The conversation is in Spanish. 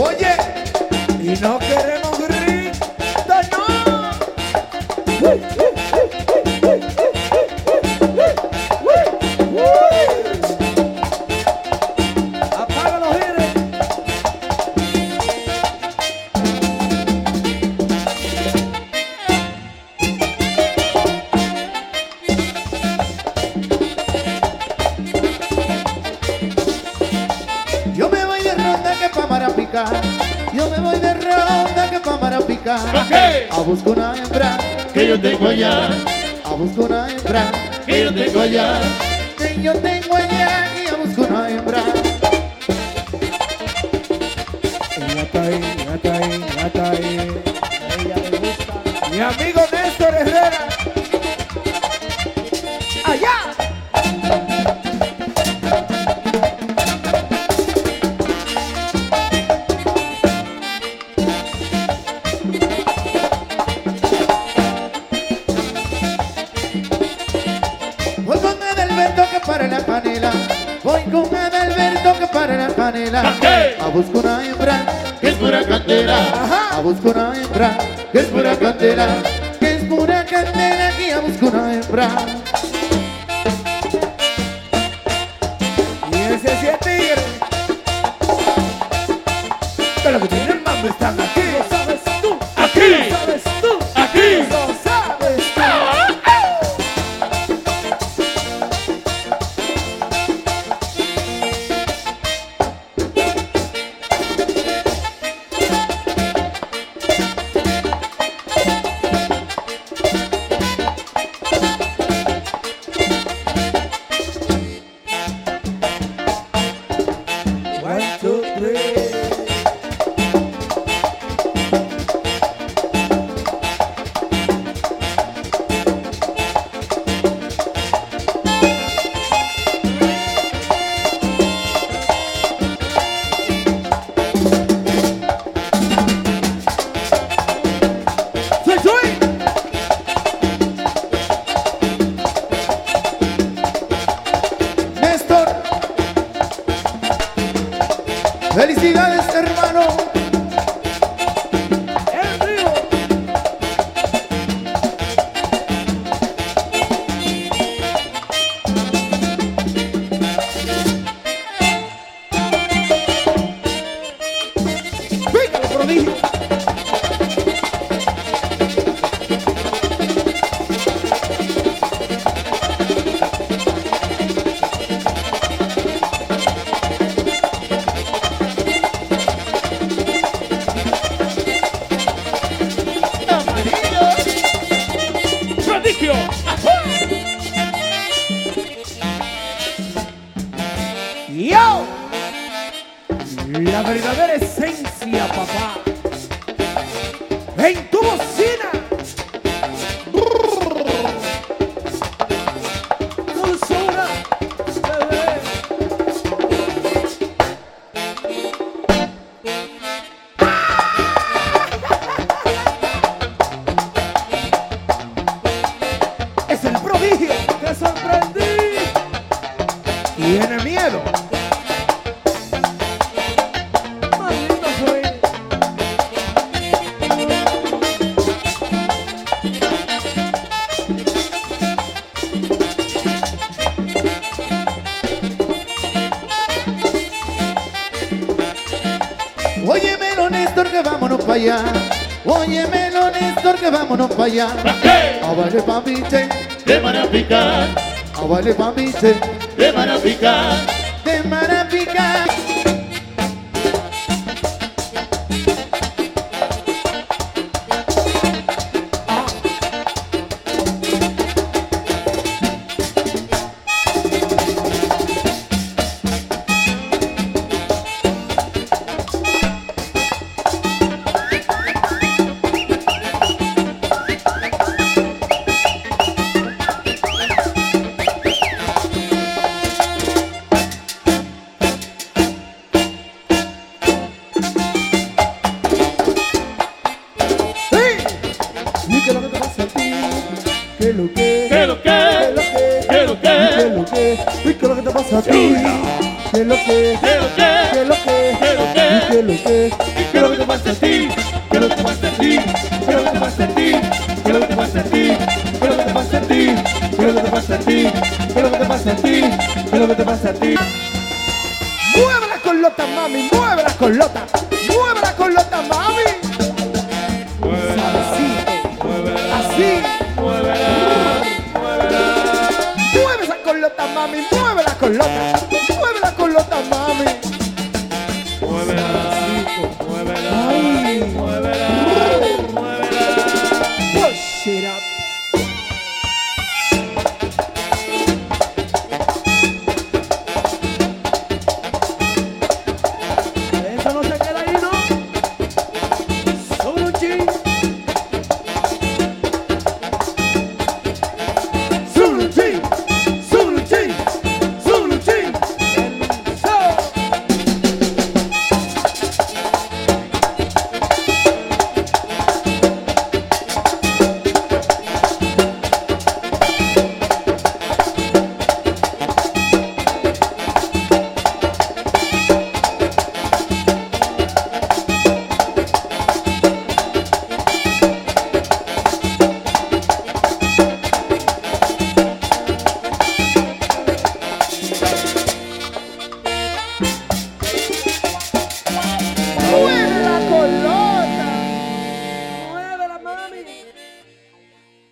Oye, y no que Yo me voy de ronda que pa' Marapica. Ok. A buscar una hembra Que yo tengo allá, A buscar una hembra que yo tengo allá. que yo tengo allá y a buscar una hembra. Para la panela. Ok. A buscar una hembra Que es pura cantera, A buscar una hembra que es pura cantera. Que es pura cantera aquí a buscar una hembra. Y ese sí es tigre. Pero que tienen mambo están aquí. Prodigio. ¡Yo! La verdadera esencia, papá. ¡En tu bocina! Dulzura, bebé. Es el prodigio. ¡Te sorprendí! Tiene miedo. Óyemelo, Néstor, que vámonos para allá. A vale pa' biche, De Marapica, a vale pa' biche, de Marapica. de Marapica. ¿Qué lo que? ¿Y qué es lo que? ¿Y qué es lo que te pasa a ti? ¿Qué es lo que? ¿Qué lo que? ¿Qué es lo que? ¿Qué lo que? ¿Y qué es lo que? ¿Y ¿Qué es lo que te pasa a ti? ¿Qué es lo que te pasa a ti? ¿Qué es lo que te pasa a ti? ¿Qué es lo que te pasa a ti? ¿Qué es lo que te pasa a ti? ¿Qué es lo que te pasa a ti? ¿Qué es lo que te pasa a ti? ¿Qué es lo que te pasa a ti? Mueve la colota, mami, mueve la colota. Mueve la colota, mami. Así. Mueve mami, mueve la colota.